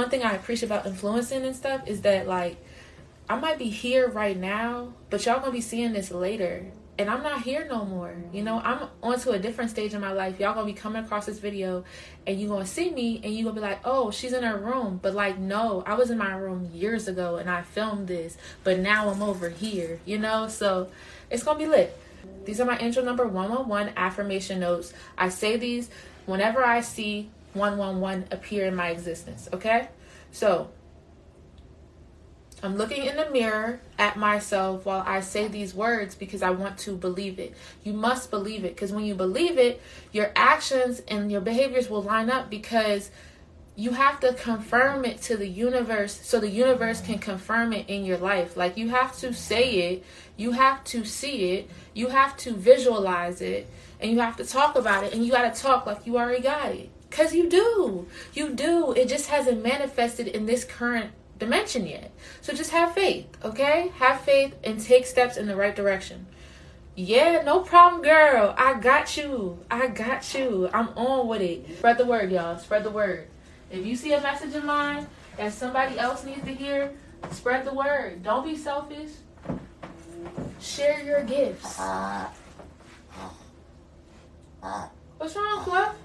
one thing I appreciate about influencing and stuff is that like I might be here right now, but y'all gonna be seeing this later. And I'm not here no more. You know, I'm on to a different stage in my life. Y'all gonna be coming across this video and you gonna see me and you gonna be like, oh, she's in her room. But like, no, I was in my room years ago and I filmed this, but now I'm over here, you know? So it's gonna be lit. These are my angel number 111 affirmation notes. I say these whenever I see 111 appear in my existence, okay? So I'm looking in the mirror at myself while I say these words because I want to believe it. You must believe it because when you believe it, your actions and your behaviors will line up because you have to confirm it to the universe so the universe can confirm it in your life. Like you have to say it, you have to see it, you have to visualize it, and you have to talk about it, and you got to talk like you already got it. Because you do. You do. It just hasn't manifested in this current dimension yet. So just have faith, okay? Have faith and take steps in the right direction. Yeah, no problem, girl. I got you. I got you. I'm on with it. Spread the word, y'all. Spread the word. If you see a message in mine that somebody else needs to hear, spread the word. Don't be selfish. Share your gifts. Uh, uh, uh. What's wrong, Fluff?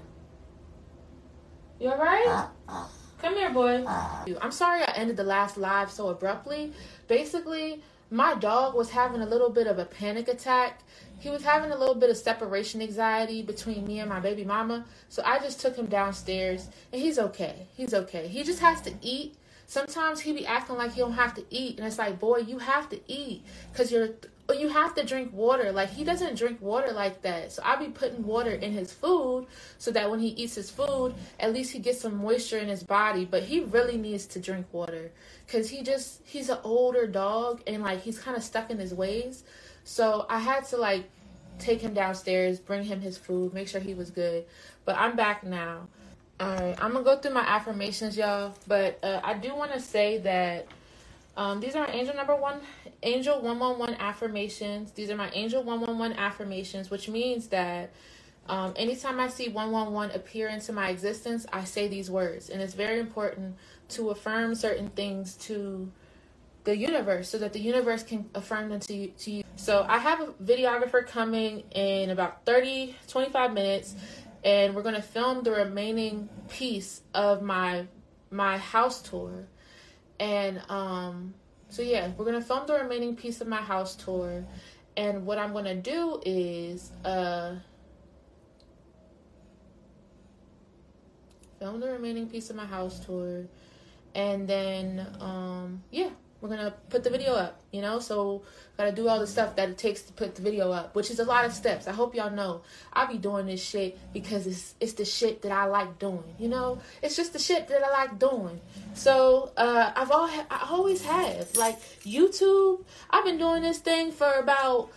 You alright? Uh, uh. Come here, boy. Uh. I'm sorry I ended the last live so abruptly. Basically, my dog was having a little bit of a panic attack. He was having a little bit of separation anxiety between me and my baby mama. So I just took him downstairs and he's okay. He's okay. He just has to eat. Sometimes he be acting like he don't have to eat. And it's like, boy, you have to eat because you're but you have to drink water. Like he doesn't drink water like that. So I'll be putting water in his food so that when he eats his food, at least he gets some moisture in his body. But he really needs to drink water because he just he's an older dog and like he's kind of stuck in his ways. So I had to like take him downstairs, bring him his food, make sure he was good. But I'm back now. All right, I'm gonna go through my affirmations, y'all. But uh, I do want to say that um, these are angel number one, angel 111 affirmations. These are my angel 111 affirmations, which means that um, anytime I see 111 appear into my existence, I say these words. And it's very important to affirm certain things to the universe so that the universe can affirm them to you, to you. So I have a videographer coming in about 30, 25 minutes, and we're going to film the remaining piece of my my house tour and um, so yeah, we're gonna film the remaining piece of my house tour. And what I'm gonna do is uh, film the remaining piece of my house tour, and then um, yeah, we're gonna put the video up. You know, so gotta do all the stuff that it takes to put the video up, which is a lot of steps. I hope y'all know I be doing this shit because it's it's the shit that I like doing. You know, it's just the shit that I like doing. So uh, I've all I always have like YouTube. I've been doing this thing for about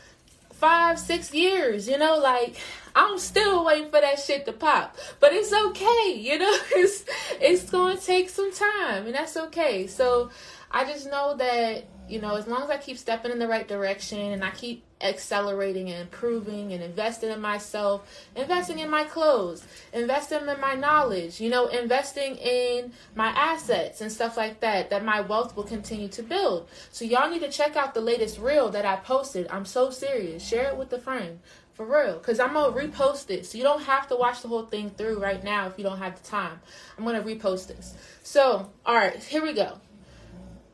five six years. You know, like I'm still waiting for that shit to pop, but it's okay. You know, it's it's gonna take some time, and that's okay. So I just know that you know, as long as I keep stepping in the right direction and I keep accelerating and improving and investing in myself, investing in my clothes, investing in my knowledge, you know, investing in my assets and stuff like that, that my wealth will continue to build. So y'all need to check out the latest reel that I posted. I'm so serious. Share it with a friend. For real, because I'm gonna repost it. So you don't have to watch the whole thing through right now if you don't have the time. I'm gonna repost this. So, all right, here we go.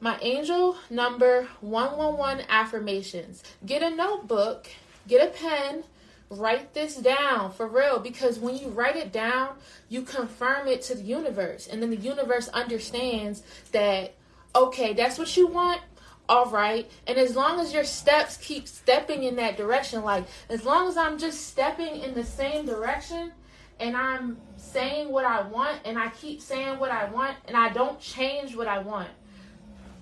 My angel number 111 affirmations. Get a notebook, get a pen, write this down for real because when you write it down, you confirm it to the universe. And then the universe understands that, okay, that's what you want. All right. And as long as your steps keep stepping in that direction, like as long as I'm just stepping in the same direction and I'm saying what I want and I keep saying what I want and I don't change what I want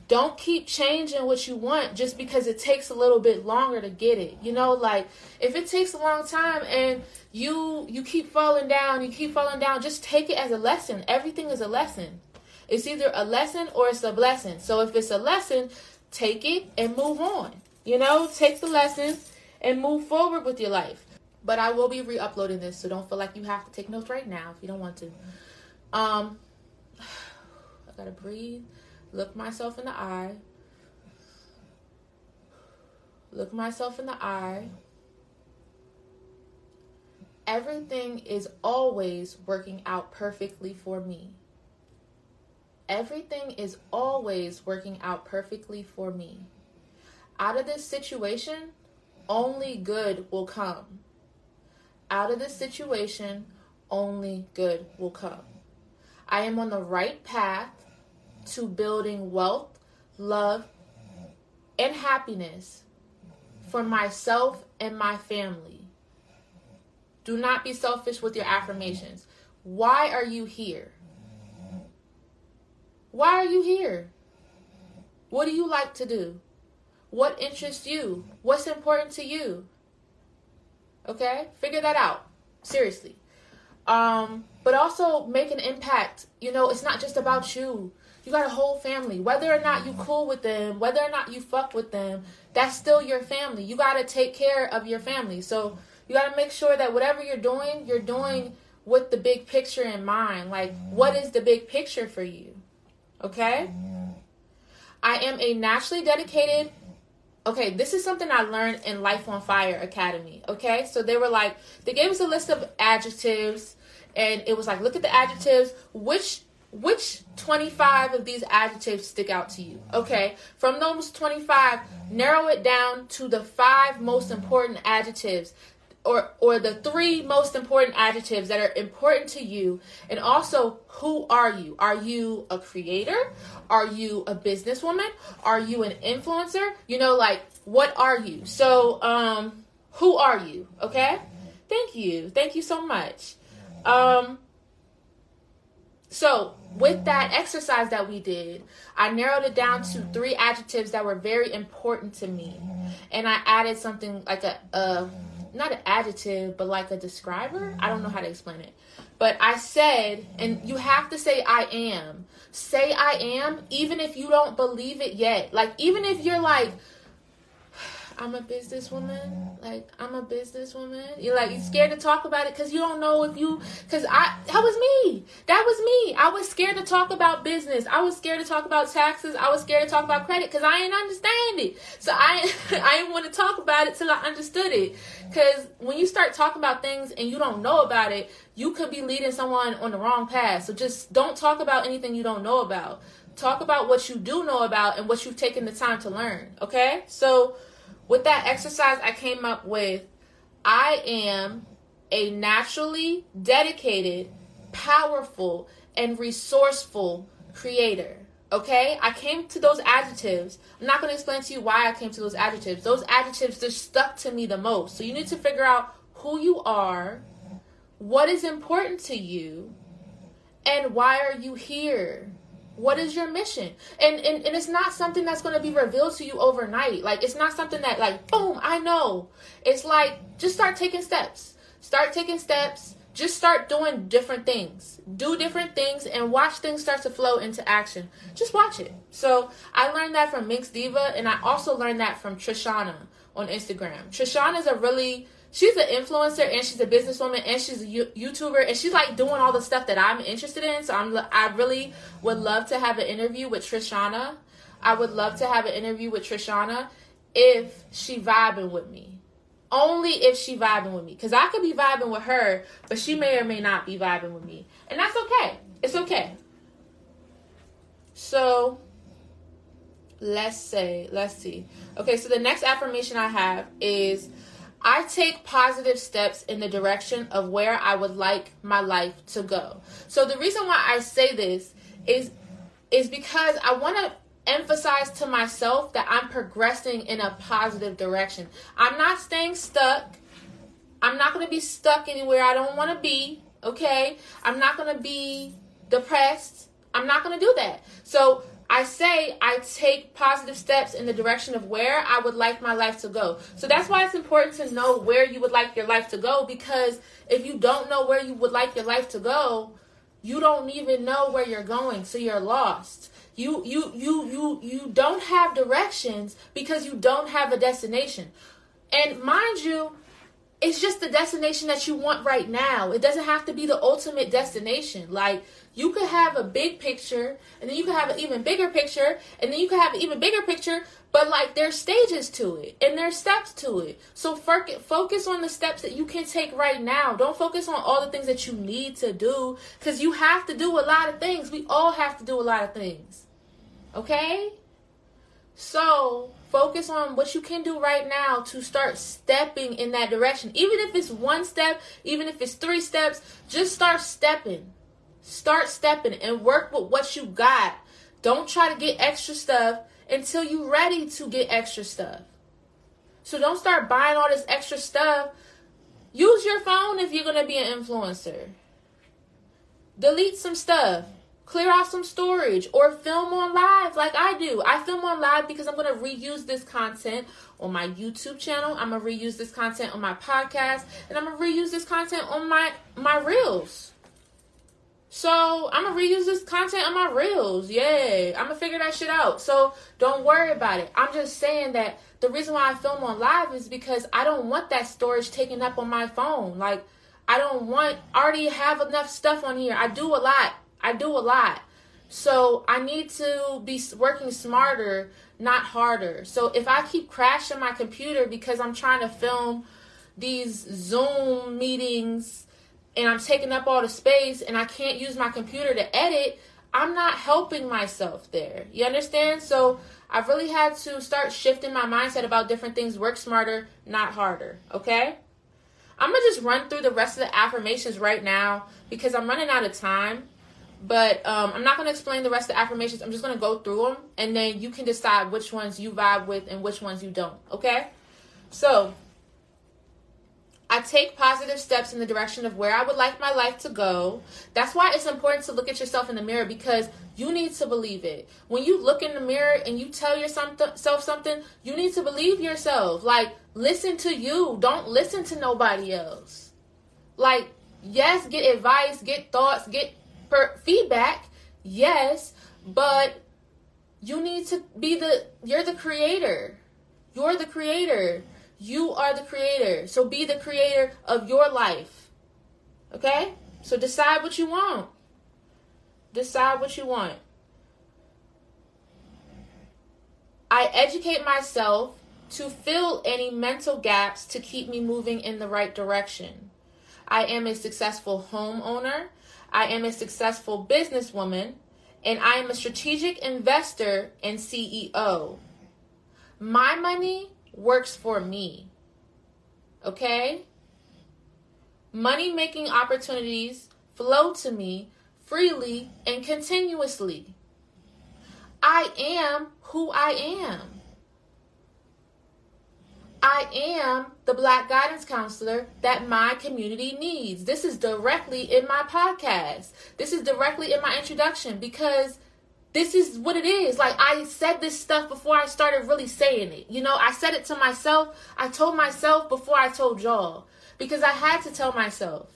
don't keep changing what you want just because it takes a little bit longer to get it. You know like if it takes a long time and you you keep falling down you keep falling down just take it as a lesson. Everything is a lesson. It's either a lesson or it's a blessing. So if it's a lesson take it and move on. You know take the lesson and move forward with your life. But i will be re-uploading this so don't feel like you have to take notes right now if you don't want to. Um I gotta breathe, look myself in the eye, look myself in the eye. Everything is always working out perfectly for me. Everything is always working out perfectly for me. Out of this situation, only good will come. Out of this situation, only good will come. I am on the right path to building wealth, love, and happiness for myself and my family. Do not be selfish with your affirmations. Why are you here? Why are you here? What do you like to do? What interests you? What's important to you? Okay? Figure that out. Seriously. Um, but also make an impact. You know, it's not just about you. You got a whole family. Whether or not you mm-hmm. cool with them, whether or not you fuck with them, that's still your family. You got to take care of your family. So you got to make sure that whatever you're doing, you're doing with the big picture in mind. Like, mm-hmm. what is the big picture for you? Okay? Mm-hmm. I am a naturally dedicated. Okay, this is something I learned in Life on Fire Academy. Okay, so they were like, they gave us a list of adjectives, and it was like, look at the adjectives. Which which 25 of these adjectives stick out to you? Okay, from those 25, narrow it down to the five most important adjectives or or the three most important adjectives that are important to you. And also who are you? Are you a creator? Are you a businesswoman? Are you an influencer? You know like what are you? So um who are you? Okay? Thank you. Thank you so much um so with that exercise that we did i narrowed it down to three adjectives that were very important to me and i added something like a, a not an adjective, but like a describer. I don't know how to explain it. But I said, and you have to say I am. Say I am, even if you don't believe it yet. Like, even if you're like, I'm a businesswoman. Like I'm a businesswoman. You're like you're scared to talk about it because you don't know if you. Because I that was me. That was me. I was scared to talk about business. I was scared to talk about taxes. I was scared to talk about credit because I didn't understand it. So I I didn't want to talk about it till I understood it. Because when you start talking about things and you don't know about it, you could be leading someone on the wrong path. So just don't talk about anything you don't know about. Talk about what you do know about and what you've taken the time to learn. Okay, so with that exercise, I came up with I am a naturally dedicated, powerful, and resourceful creator. Okay? I came to those adjectives. I'm not going to explain to you why I came to those adjectives. Those adjectives just stuck to me the most. So you need to figure out who you are, what is important to you, and why are you here? What is your mission? And and, and it's not something that's going to be revealed to you overnight. Like it's not something that like boom i know. It's like just start taking steps. Start taking steps. Just start doing different things. Do different things and watch things start to flow into action. Just watch it. So i learned that from minx diva and i also learned that from trishana on instagram. Trishana is a really she's an influencer and she's a businesswoman and she's a YouTuber and she's like doing all the stuff that I'm interested in. So I'm I really would love to have an interview with Trishana. I would love to have an interview with Trishana if she vibing with me. Only if she vibing with me. Because I could be vibing with her, but she may or may not be vibing with me. And that's okay. It's okay. So let's say, let's see. Okay, so the next affirmation I have is I take positive steps in the direction of where I would like my life to go. So the reason why I say this is is because I want to emphasize to myself that I'm progressing in a positive direction. I'm not staying stuck. I'm not going to be stuck anywhere I don't want to be, okay? I'm not going to be depressed. I'm not going to do that. So I say I take positive steps in the direction of where I would like my life to go. So that's why it's important to know where you would like your life to go because if you don't know where you would like your life to go, you don't even know where you're going, so you're lost. You you you you you don't have directions because you don't have a destination. And mind you, it's just the destination that you want right now. It doesn't have to be the ultimate destination. Like you could have a big picture and then you could have an even bigger picture and then you could have an even bigger picture, but like there's stages to it and there's steps to it. So focus on the steps that you can take right now. Don't focus on all the things that you need to do cuz you have to do a lot of things. We all have to do a lot of things. Okay? So, focus on what you can do right now to start stepping in that direction. Even if it's one step, even if it's three steps, just start stepping. Start stepping and work with what you got. Don't try to get extra stuff until you're ready to get extra stuff. So don't start buying all this extra stuff. Use your phone if you're going to be an influencer. Delete some stuff clear out some storage or film on live like I do. I film on live because I'm going to reuse this content on my YouTube channel. I'm going to reuse this content on my podcast and I'm going to reuse this content on my my reels. So, I'm going to reuse this content on my reels. Yay. I'm going to figure that shit out. So, don't worry about it. I'm just saying that the reason why I film on live is because I don't want that storage taken up on my phone. Like I don't want I already have enough stuff on here. I do a lot I do a lot. So I need to be working smarter, not harder. So if I keep crashing my computer because I'm trying to film these Zoom meetings and I'm taking up all the space and I can't use my computer to edit, I'm not helping myself there. You understand? So I've really had to start shifting my mindset about different things. Work smarter, not harder. Okay? I'm to just run through the rest of the affirmations right now because I'm running out of time. But um, I'm not going to explain the rest of the affirmations. I'm just going to go through them, and then you can decide which ones you vibe with and which ones you don't. Okay? So, I take positive steps in the direction of where I would like my life to go. That's why it's important to look at yourself in the mirror because you need to believe it. When you look in the mirror and you tell yourself something, you need to believe yourself. Like, listen to you. Don't listen to nobody else. Like, yes, get advice, get thoughts, get per- feedback, yes, but you need to be the you're the creator. You're the creator. You are the creator. So be the creator of your life. Okay? So decide what you want. Decide what you want. I educate myself to fill any mental gaps to keep me moving in the right direction. I am a successful homeowner. I am a successful businesswoman, and I am a strategic investor and CEO. My money works for me. Okay? Money making opportunities flow to me freely and continuously. I am who I am. I am the Black Guidance Counselor that my community needs. This is directly in my podcast. This is directly in my introduction because this is what it is. Like, I said this stuff before I started really saying it. You know, I said it to myself. I told myself before I told y'all because I had to tell myself.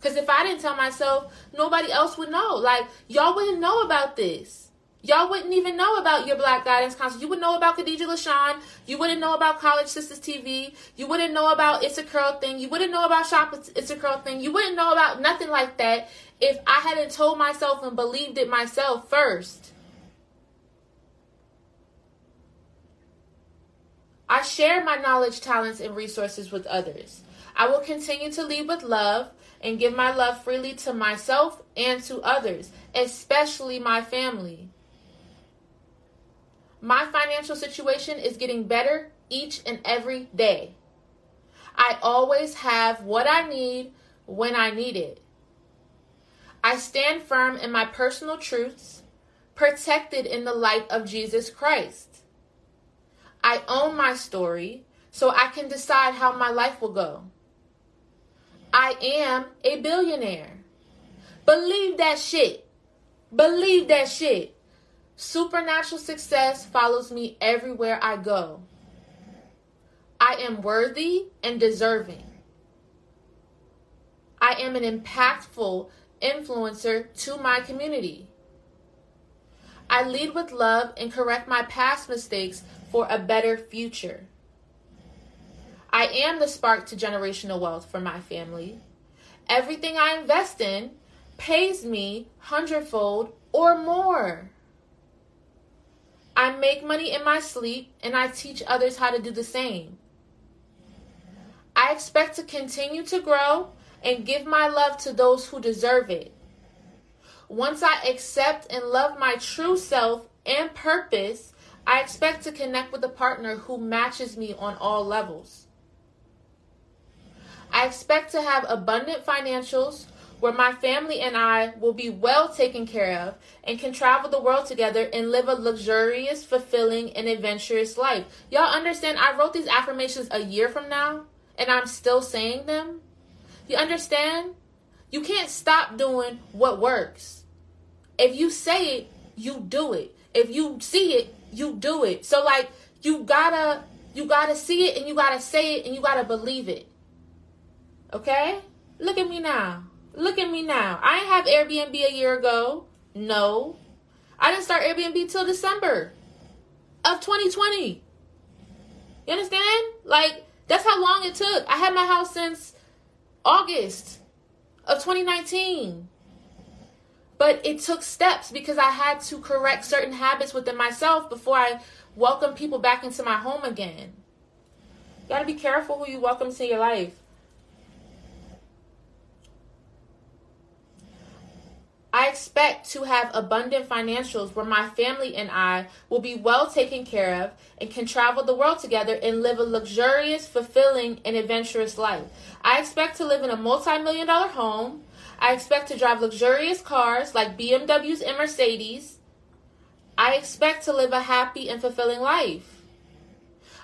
Because if I didn't tell myself, nobody else would know. Like, y'all wouldn't know about this. Y'all wouldn't even know about your Black Guidance Counselor. You wouldn't know about Khadijah Lashaun. You wouldn't know about College Sisters TV. You wouldn't know about It's a Curl thing. You wouldn't know about Shop It's a Curl thing. You wouldn't know about nothing like that if I hadn't told myself and believed it myself first. I share my knowledge, talents, and resources with others. I will continue to lead with love and give my love freely to myself and to others, especially my family. My financial situation is getting better each and every day. I always have what I need when I need it. I stand firm in my personal truths, protected in the light of Jesus Christ. I own my story so I can decide how my life will go. I am a billionaire. Believe that shit. Believe that shit. Supernatural success follows me everywhere I go. I am worthy and deserving. I am an impactful influencer to my community. I lead with love and correct my past mistakes for a better future. I am the spark to generational wealth for my family. Everything I invest in pays me hundredfold or more. I make money in my sleep and I teach others how to do the same. I expect to continue to grow and give my love to those who deserve it. Once I accept and love my true self and purpose, I expect to connect with a partner who matches me on all levels. I expect to have abundant financials where my family and I will be well taken care of and can travel the world together and live a luxurious, fulfilling, and adventurous life. Y'all understand? I wrote these affirmations a year from now and I'm still saying them. You understand? You can't stop doing what works. If you say it, you do it. If you see it, you do it. So like you gotta you gotta see it and you gotta say it and you gotta believe it. Okay? Look at me now. Look at me now. I didn't have Airbnb a year ago. No. I didn't start Airbnb till December of 2020. You understand? Like, that's how long it took. I had my house since August of 2019. But it took steps because I had to correct certain habits within myself before I welcome people back into my home again. You gotta be careful who you welcome to your life. I expect to have abundant financials where my family and I will be well taken care of and can travel the world together and live a luxurious, fulfilling, and adventurous life. I expect to live in a multi million dollar home. I expect to drive luxurious cars like BMWs and Mercedes. I expect to live a happy and fulfilling life.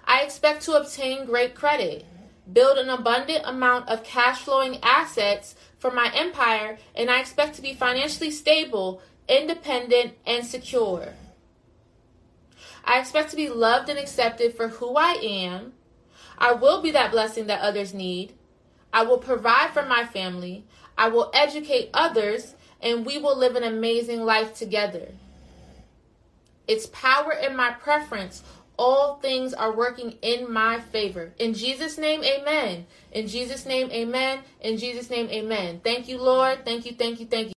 I expect to obtain great credit, build an abundant amount of cash flowing assets for my empire, and I expect to be financially stable, independent, and secure. I expect to be loved and accepted for who I am. I will be that blessing that others need. I will provide for my family. I will educate others, and we will live an amazing life together. It's power in my preference all things are working in my favor. In Jesus' name, amen. In Jesus' name, amen. In Jesus' name, amen. Thank you, Lord. Thank you, thank you, thank you.